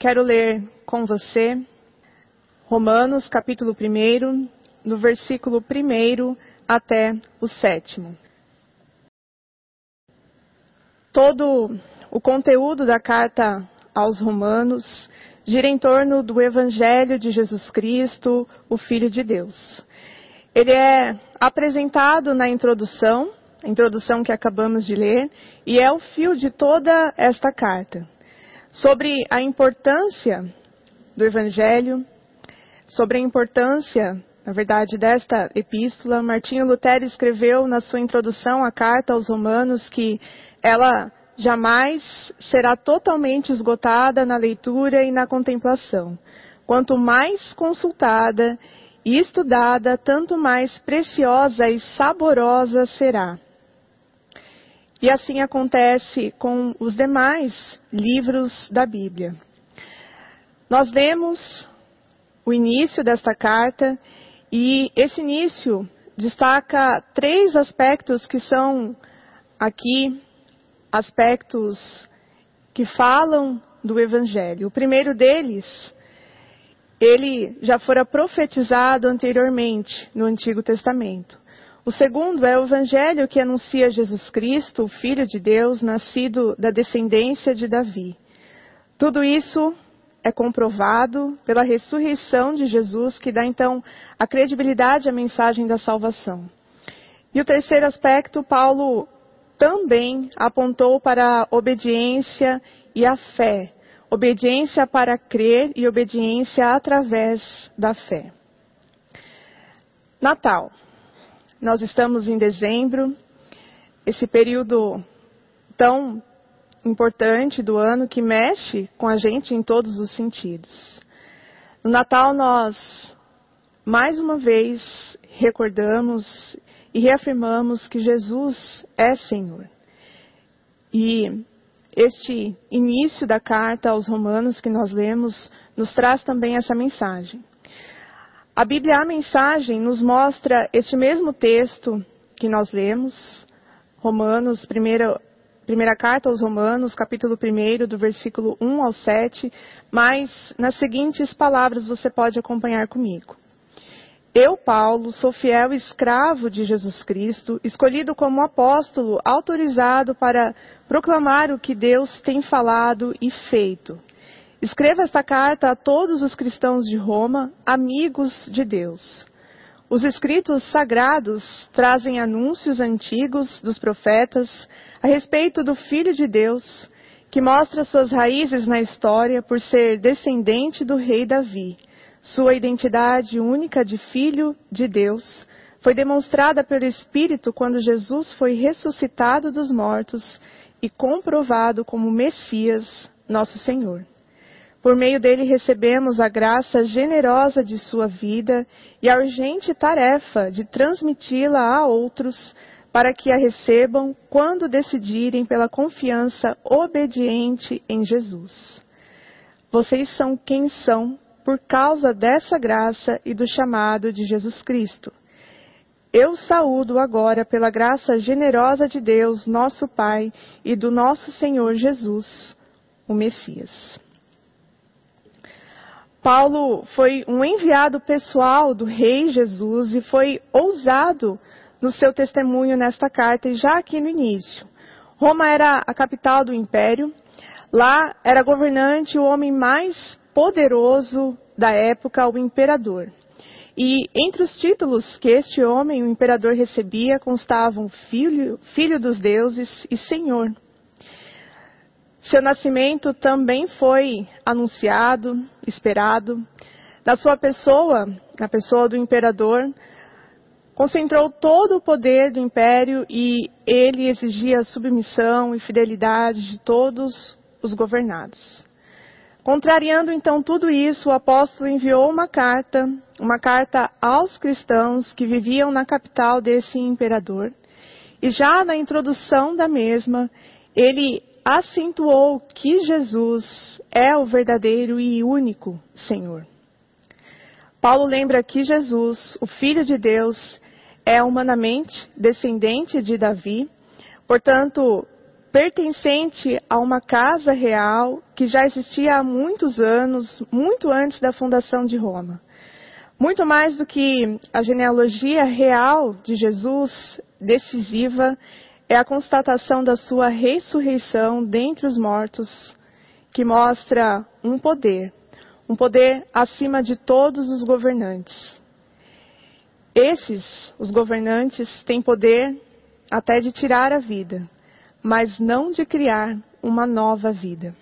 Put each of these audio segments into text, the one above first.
quero ler com você Romanos, capítulo 1, no versículo 1 até o 7. Todo o conteúdo da carta aos Romanos gira em torno do Evangelho de Jesus Cristo, o Filho de Deus. Ele é apresentado na introdução, a introdução que acabamos de ler, e é o fio de toda esta carta. Sobre a importância do Evangelho, sobre a importância, na verdade, desta epístola, Martinho Lutero escreveu na sua introdução à carta aos Romanos que ela jamais será totalmente esgotada na leitura e na contemplação. Quanto mais consultada e estudada, tanto mais preciosa e saborosa será. E assim acontece com os demais livros da Bíblia. Nós lemos o início desta carta e esse início destaca três aspectos que são aqui aspectos que falam do Evangelho. O primeiro deles, ele já fora profetizado anteriormente no Antigo Testamento. O segundo é o Evangelho que anuncia Jesus Cristo, o Filho de Deus, nascido da descendência de Davi. Tudo isso é comprovado pela ressurreição de Jesus, que dá então a credibilidade à mensagem da salvação. E o terceiro aspecto, Paulo também apontou para a obediência e a fé. Obediência para crer e obediência através da fé. Natal. Nós estamos em dezembro, esse período tão importante do ano que mexe com a gente em todos os sentidos. No Natal nós mais uma vez recordamos e reafirmamos que Jesus é Senhor. E este início da carta aos Romanos que nós lemos nos traz também essa mensagem. A Bíblia, a mensagem, nos mostra este mesmo texto que nós lemos, Romanos, primeira, primeira carta aos Romanos, capítulo 1, do versículo 1 ao 7, mas nas seguintes palavras você pode acompanhar comigo. Eu, Paulo, sou fiel escravo de Jesus Cristo, escolhido como apóstolo, autorizado para proclamar o que Deus tem falado e feito. Escreva esta carta a todos os cristãos de Roma, amigos de Deus. Os escritos sagrados trazem anúncios antigos dos profetas a respeito do Filho de Deus, que mostra suas raízes na história por ser descendente do rei Davi sua identidade única de Filho de Deus foi demonstrada pelo Espírito quando Jesus foi ressuscitado dos mortos e comprovado como Messias, nosso Senhor. Por meio dele recebemos a graça generosa de sua vida e a urgente tarefa de transmiti-la a outros para que a recebam quando decidirem pela confiança obediente em Jesus. Vocês são quem são por causa dessa graça e do chamado de Jesus Cristo. Eu saúdo agora pela graça generosa de Deus, nosso Pai, e do nosso Senhor Jesus, o Messias. Paulo foi um enviado pessoal do Rei Jesus e foi ousado no seu testemunho nesta carta, e já aqui no início. Roma era a capital do império, lá era governante o homem mais poderoso da época, o imperador. E entre os títulos que este homem, o imperador, recebia, constavam filho, filho dos deuses e senhor. Seu nascimento também foi anunciado, esperado. Na sua pessoa, na pessoa do imperador, concentrou todo o poder do império e ele exigia submissão e fidelidade de todos os governados. Contrariando então tudo isso, o apóstolo enviou uma carta, uma carta aos cristãos que viviam na capital desse imperador. E já na introdução da mesma, ele acentuou que Jesus é o verdadeiro e único Senhor. Paulo lembra que Jesus, o Filho de Deus, é humanamente descendente de Davi, portanto, pertencente a uma casa real que já existia há muitos anos, muito antes da fundação de Roma. Muito mais do que a genealogia real de Jesus, decisiva, é a constatação da sua ressurreição dentre os mortos, que mostra um poder, um poder acima de todos os governantes. Esses, os governantes, têm poder até de tirar a vida, mas não de criar uma nova vida.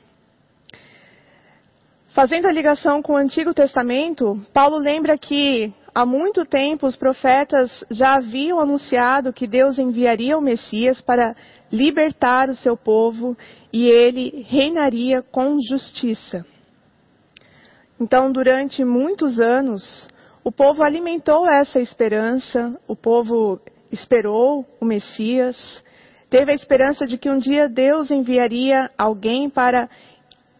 Fazendo a ligação com o Antigo Testamento, Paulo lembra que há muito tempo os profetas já haviam anunciado que Deus enviaria o Messias para libertar o seu povo e ele reinaria com justiça. Então, durante muitos anos, o povo alimentou essa esperança, o povo esperou o Messias, teve a esperança de que um dia Deus enviaria alguém para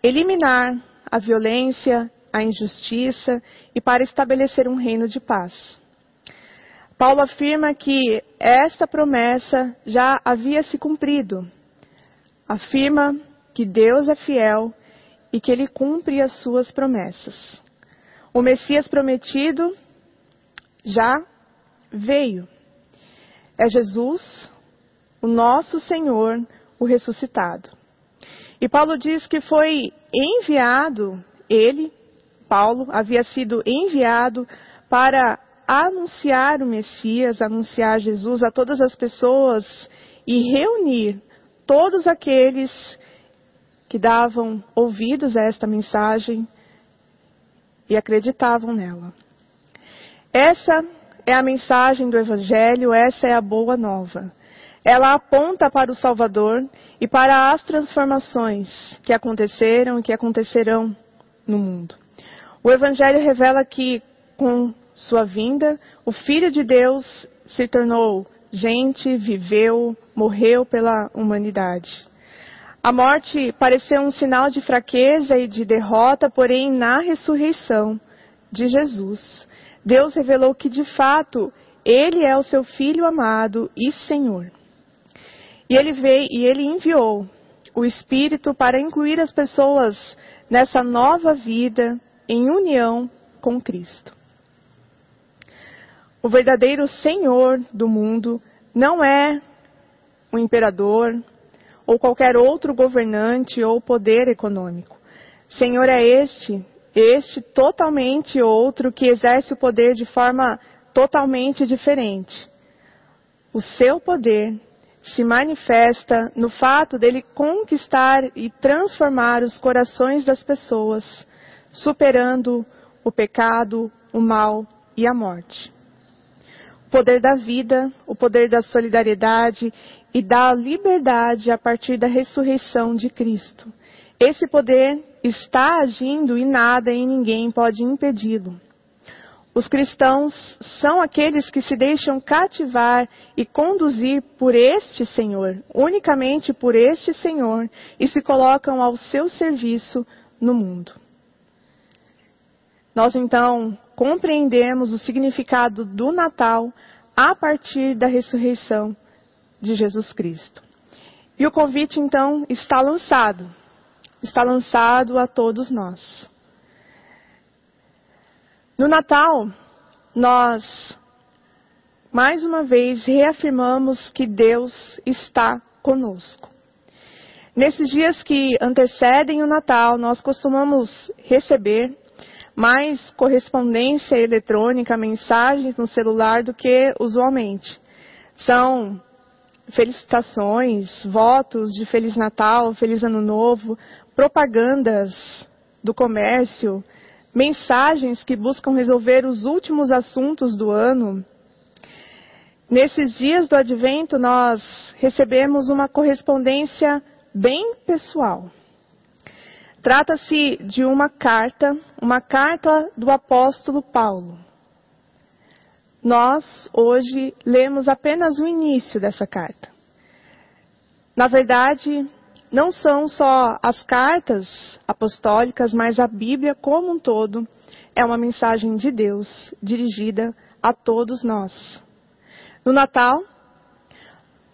eliminar a violência, a injustiça e para estabelecer um reino de paz. Paulo afirma que esta promessa já havia se cumprido. Afirma que Deus é fiel e que ele cumpre as suas promessas. O Messias prometido já veio. É Jesus, o nosso Senhor, o ressuscitado. E Paulo diz que foi enviado, ele, Paulo, havia sido enviado para anunciar o Messias, anunciar Jesus a todas as pessoas e reunir todos aqueles que davam ouvidos a esta mensagem e acreditavam nela. Essa é a mensagem do Evangelho, essa é a boa nova. Ela aponta para o Salvador e para as transformações que aconteceram e que acontecerão no mundo. O Evangelho revela que, com sua vinda, o Filho de Deus se tornou gente, viveu, morreu pela humanidade. A morte pareceu um sinal de fraqueza e de derrota, porém, na ressurreição de Jesus, Deus revelou que, de fato, Ele é o seu Filho amado e Senhor. E Ele veio e Ele enviou o Espírito para incluir as pessoas nessa nova vida em união com Cristo. O verdadeiro Senhor do mundo não é o imperador ou qualquer outro governante ou poder econômico. Senhor é este, este totalmente outro que exerce o poder de forma totalmente diferente. O seu poder se manifesta no fato dele conquistar e transformar os corações das pessoas, superando o pecado, o mal e a morte. O poder da vida, o poder da solidariedade e da liberdade a partir da ressurreição de Cristo. Esse poder está agindo e nada e ninguém pode impedi-lo. Os cristãos são aqueles que se deixam cativar e conduzir por este Senhor, unicamente por este Senhor, e se colocam ao seu serviço no mundo. Nós então compreendemos o significado do Natal a partir da ressurreição de Jesus Cristo. E o convite então está lançado, está lançado a todos nós. No Natal, nós mais uma vez reafirmamos que Deus está conosco. Nesses dias que antecedem o Natal, nós costumamos receber mais correspondência eletrônica, mensagens no celular do que usualmente. São felicitações, votos de Feliz Natal, Feliz Ano Novo, propagandas do comércio, mensagens que buscam resolver os últimos assuntos do ano. Nesses dias do advento, nós recebemos uma correspondência bem pessoal. Trata-se de uma carta, uma carta do apóstolo Paulo. Nós, hoje, lemos apenas o início dessa carta. Na verdade, não são só as cartas apostólicas, mas a Bíblia como um todo é uma mensagem de Deus dirigida a todos nós. No Natal,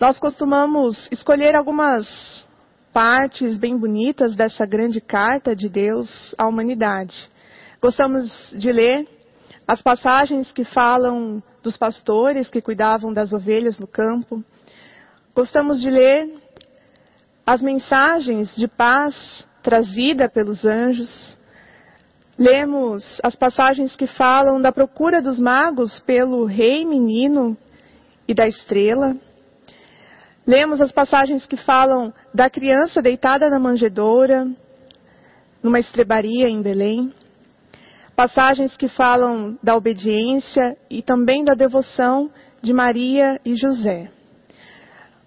nós costumamos escolher algumas partes bem bonitas dessa grande carta de Deus à humanidade. Gostamos de ler as passagens que falam dos pastores que cuidavam das ovelhas no campo. Gostamos de ler as mensagens de paz trazida pelos anjos. Lemos as passagens que falam da procura dos magos pelo rei menino e da estrela. Lemos as passagens que falam da criança deitada na manjedoura, numa estrebaria em Belém. Passagens que falam da obediência e também da devoção de Maria e José.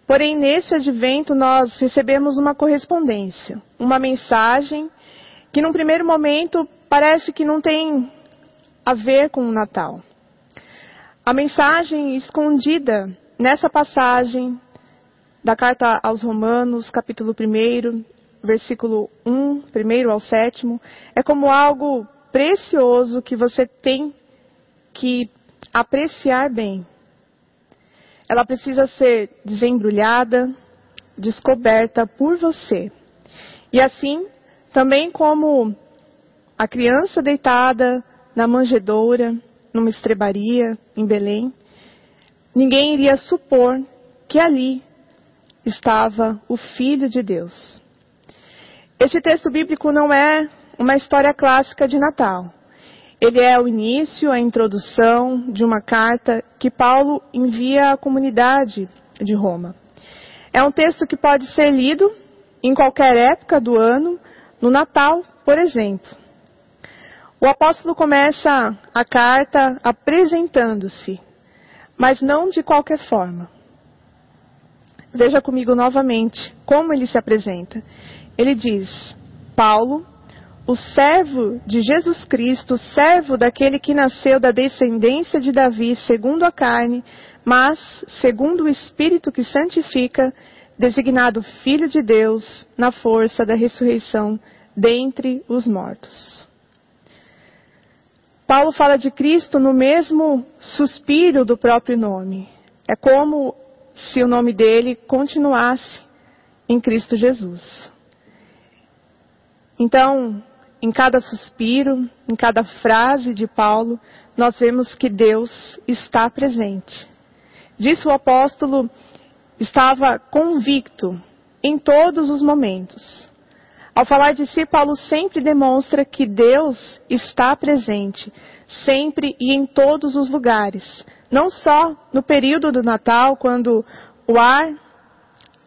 Porém, nesse advento, nós recebemos uma correspondência, uma mensagem que, num primeiro momento, parece que não tem a ver com o Natal. A mensagem escondida nessa passagem da carta aos Romanos, capítulo 1, versículo 1, primeiro ao sétimo, é como algo precioso que você tem que apreciar bem. Ela precisa ser desembrulhada, descoberta por você. E assim, também como a criança deitada na manjedoura, numa estrebaria em Belém, ninguém iria supor que ali estava o Filho de Deus. Este texto bíblico não é uma história clássica de Natal. Ele é o início, a introdução de uma carta que Paulo envia à comunidade de Roma. É um texto que pode ser lido em qualquer época do ano, no Natal, por exemplo. O apóstolo começa a carta apresentando-se, mas não de qualquer forma. Veja comigo novamente como ele se apresenta. Ele diz: Paulo, o servo de Jesus Cristo, servo daquele que nasceu da descendência de Davi, segundo a carne, mas segundo o Espírito que santifica, designado Filho de Deus, na força da ressurreição dentre os mortos. Paulo fala de Cristo no mesmo suspiro do próprio nome. É como se o nome dele continuasse em Cristo Jesus. Então, em cada suspiro, em cada frase de Paulo, nós vemos que Deus está presente. Disso o apóstolo estava convicto em todos os momentos. Ao falar de si, Paulo sempre demonstra que Deus está presente, sempre e em todos os lugares. Não só no período do Natal, quando o ar,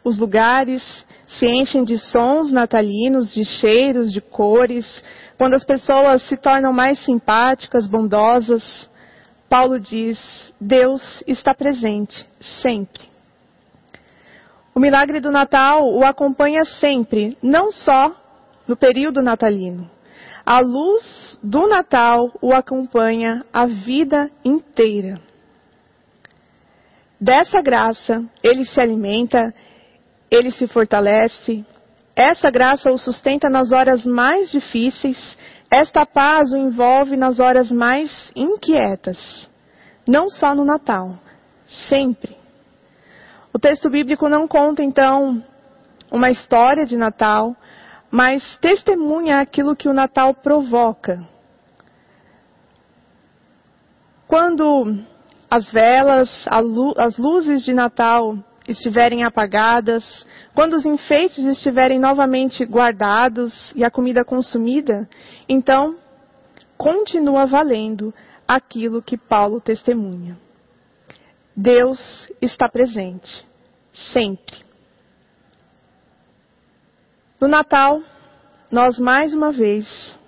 os lugares se enchem de sons natalinos, de cheiros, de cores, quando as pessoas se tornam mais simpáticas, bondosas. Paulo diz: Deus está presente, sempre. O milagre do Natal o acompanha sempre, não só no período natalino. A luz do Natal o acompanha a vida inteira. Dessa graça, ele se alimenta, ele se fortalece. Essa graça o sustenta nas horas mais difíceis. Esta paz o envolve nas horas mais inquietas. Não só no Natal, sempre. O texto bíblico não conta, então, uma história de Natal, mas testemunha aquilo que o Natal provoca. Quando as velas, as luzes de Natal estiverem apagadas, quando os enfeites estiverem novamente guardados e a comida consumida, então continua valendo aquilo que Paulo testemunha. Deus está presente, sempre. No Natal, nós mais uma vez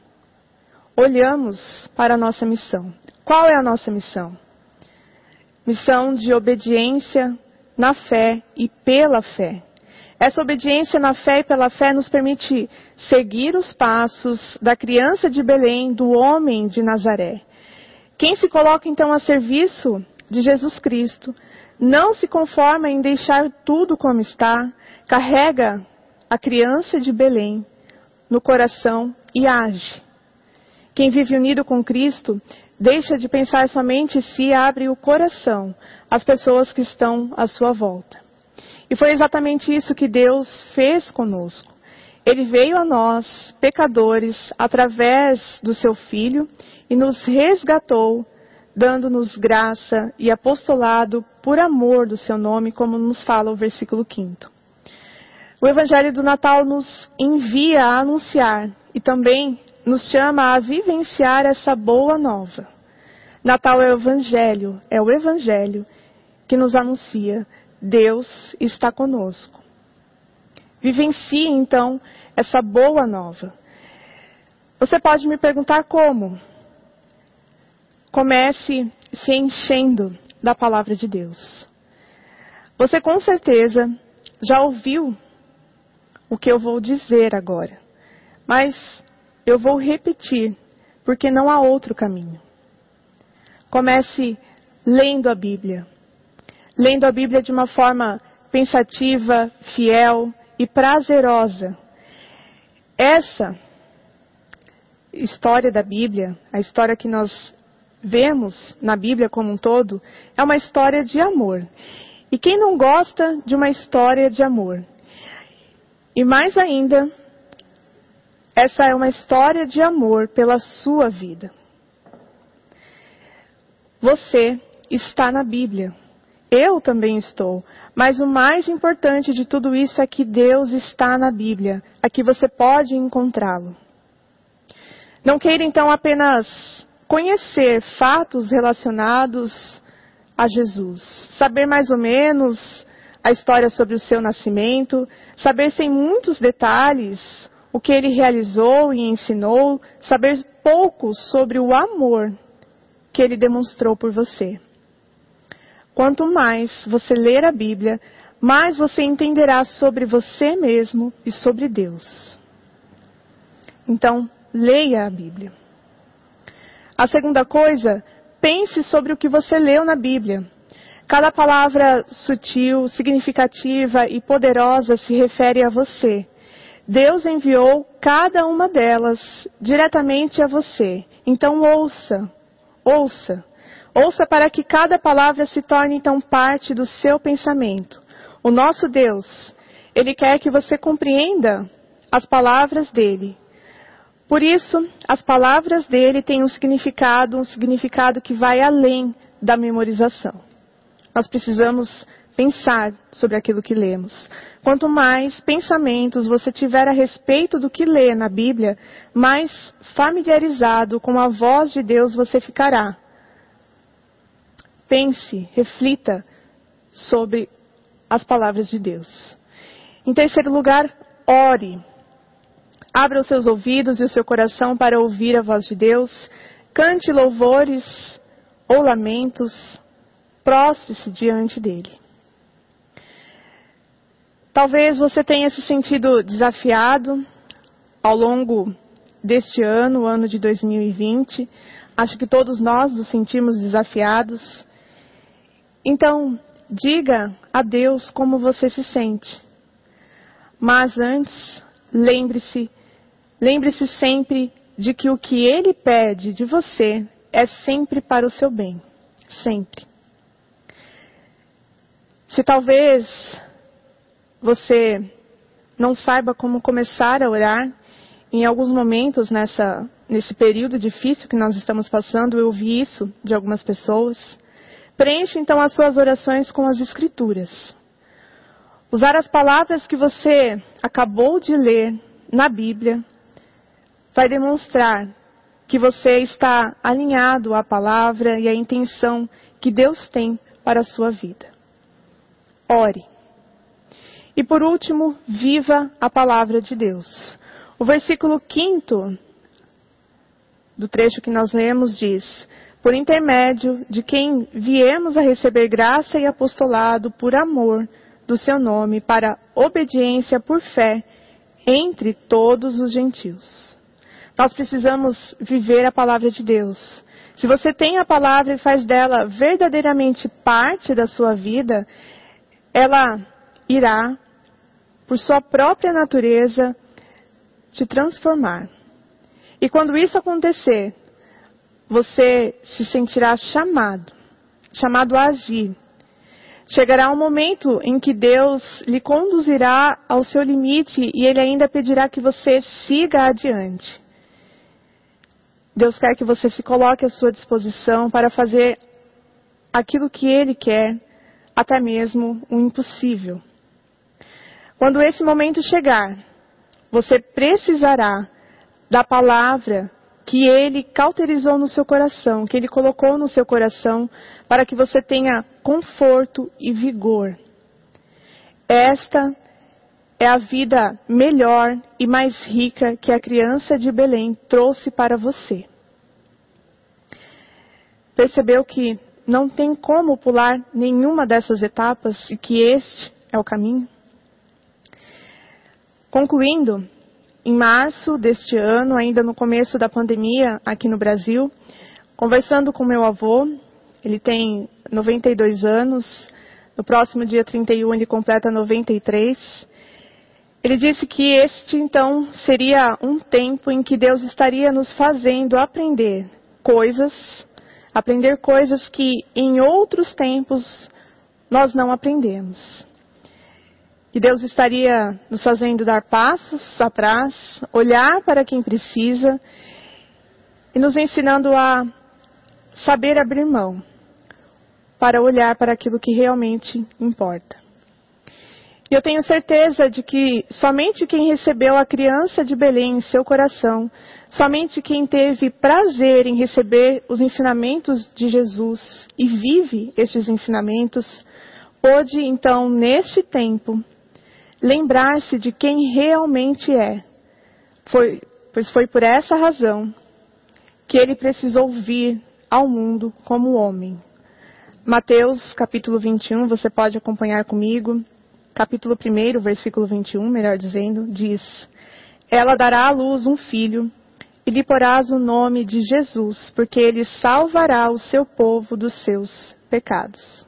olhamos para a nossa missão. Qual é a nossa missão? Missão de obediência na fé e pela fé. Essa obediência na fé e pela fé nos permite seguir os passos da criança de Belém, do homem de Nazaré. Quem se coloca então a serviço de Jesus Cristo, não se conforma em deixar tudo como está, carrega a criança de Belém no coração e age. Quem vive unido com Cristo deixa de pensar somente em si e abre o coração às pessoas que estão à sua volta. E foi exatamente isso que Deus fez conosco. Ele veio a nós, pecadores, através do seu Filho e nos resgatou, dando-nos graça e apostolado por amor do seu nome, como nos fala o versículo 5. O Evangelho do Natal nos envia a anunciar e também nos chama a vivenciar essa boa nova. Natal é o Evangelho, é o Evangelho que nos anuncia: Deus está conosco. Vivencie então essa boa nova. Você pode me perguntar como? Comece se enchendo da palavra de Deus. Você com certeza já ouviu o que eu vou dizer agora. Mas eu vou repetir, porque não há outro caminho. Comece lendo a Bíblia. Lendo a Bíblia de uma forma pensativa, fiel e prazerosa. Essa história da Bíblia, a história que nós vemos na Bíblia como um todo, é uma história de amor. E quem não gosta de uma história de amor? E mais ainda, essa é uma história de amor pela sua vida. Você está na Bíblia. Eu também estou. Mas o mais importante de tudo isso é que Deus está na Bíblia. Aqui você pode encontrá-lo. Não queira então apenas conhecer fatos relacionados a Jesus, saber mais ou menos a história sobre o seu nascimento, saber sem muitos detalhes o que ele realizou e ensinou, saber pouco sobre o amor que ele demonstrou por você. Quanto mais você ler a Bíblia, mais você entenderá sobre você mesmo e sobre Deus. Então, leia a Bíblia. A segunda coisa, pense sobre o que você leu na Bíblia. Cada palavra sutil, significativa e poderosa se refere a você. Deus enviou cada uma delas diretamente a você. Então ouça, ouça. Ouça para que cada palavra se torne então parte do seu pensamento. O nosso Deus, Ele quer que você compreenda as palavras dele. Por isso, as palavras dele têm um significado, um significado que vai além da memorização. Nós precisamos pensar sobre aquilo que lemos. Quanto mais pensamentos você tiver a respeito do que lê na Bíblia, mais familiarizado com a voz de Deus você ficará. Pense, reflita sobre as palavras de Deus. Em terceiro lugar, ore. Abra os seus ouvidos e o seu coração para ouvir a voz de Deus. Cante louvores ou lamentos prostre-se diante dele. Talvez você tenha se sentido desafiado ao longo deste ano, o ano de 2020. Acho que todos nós nos sentimos desafiados. Então, diga a Deus como você se sente. Mas antes, lembre-se, lembre-se sempre de que o que Ele pede de você é sempre para o seu bem. Sempre. Se talvez você não saiba como começar a orar, em alguns momentos nessa, nesse período difícil que nós estamos passando, eu ouvi isso de algumas pessoas. Preencha então as suas orações com as Escrituras. Usar as palavras que você acabou de ler na Bíblia vai demonstrar que você está alinhado à palavra e à intenção que Deus tem para a sua vida ore. E por último, viva a palavra de Deus. O versículo 5 do trecho que nós lemos diz: Por intermédio de quem viemos a receber graça e apostolado por amor do seu nome, para obediência por fé entre todos os gentios. Nós precisamos viver a palavra de Deus. Se você tem a palavra e faz dela verdadeiramente parte da sua vida, ela irá, por sua própria natureza, te transformar. E quando isso acontecer, você se sentirá chamado, chamado a agir, Chegará um momento em que Deus lhe conduzirá ao seu limite e ele ainda pedirá que você siga adiante. Deus quer que você se coloque à sua disposição para fazer aquilo que ele quer, até mesmo o impossível. Quando esse momento chegar, você precisará da palavra que ele cauterizou no seu coração, que ele colocou no seu coração, para que você tenha conforto e vigor. Esta é a vida melhor e mais rica que a criança de Belém trouxe para você. Percebeu que não tem como pular nenhuma dessas etapas e que este é o caminho? Concluindo, em março deste ano, ainda no começo da pandemia aqui no Brasil, conversando com meu avô, ele tem 92 anos, no próximo dia 31 ele completa 93. Ele disse que este então seria um tempo em que Deus estaria nos fazendo aprender coisas, aprender coisas que em outros tempos nós não aprendemos que Deus estaria nos fazendo dar passos atrás, olhar para quem precisa e nos ensinando a saber abrir mão para olhar para aquilo que realmente importa. E eu tenho certeza de que somente quem recebeu a criança de Belém em seu coração, somente quem teve prazer em receber os ensinamentos de Jesus e vive estes ensinamentos, pôde então, neste tempo, lembrar-se de quem realmente é. Foi, pois foi por essa razão que ele precisou vir ao mundo como homem. Mateus capítulo 21, você pode acompanhar comigo. Capítulo 1, versículo 21, melhor dizendo, diz: Ela dará à luz um filho e lhe porás o nome de Jesus, porque ele salvará o seu povo dos seus pecados.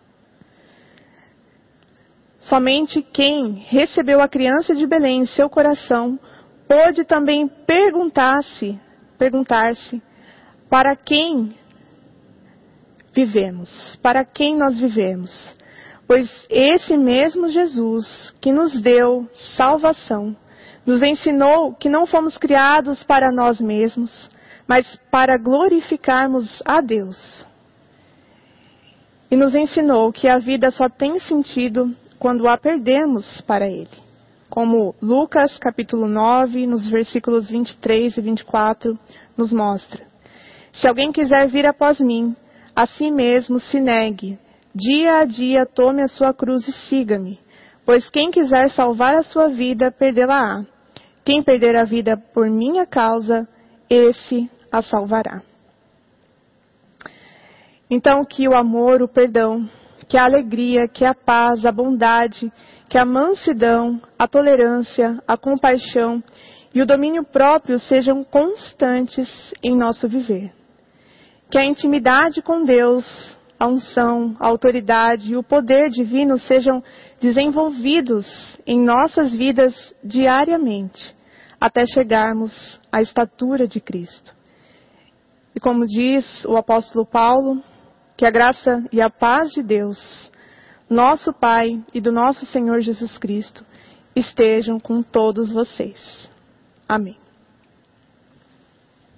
Somente quem recebeu a criança de Belém em seu coração pôde também perguntar-se, perguntar-se, para quem vivemos? Para quem nós vivemos? Pois esse mesmo Jesus que nos deu salvação, nos ensinou que não fomos criados para nós mesmos, mas para glorificarmos a Deus. E nos ensinou que a vida só tem sentido quando a perdemos para Ele. Como Lucas capítulo 9, nos versículos 23 e 24, nos mostra. Se alguém quiser vir após mim, a si mesmo se negue. Dia a dia tome a sua cruz e siga-me. Pois quem quiser salvar a sua vida, perdê-la-á. Quem perder a vida por minha causa, esse a salvará. Então, que o amor, o perdão, que a alegria, que a paz, a bondade, que a mansidão, a tolerância, a compaixão e o domínio próprio sejam constantes em nosso viver. Que a intimidade com Deus, a unção, a autoridade e o poder divino sejam desenvolvidos em nossas vidas diariamente, até chegarmos à estatura de Cristo. E como diz o apóstolo Paulo, que a graça e a paz de Deus, nosso Pai e do nosso Senhor Jesus Cristo, estejam com todos vocês. Amém.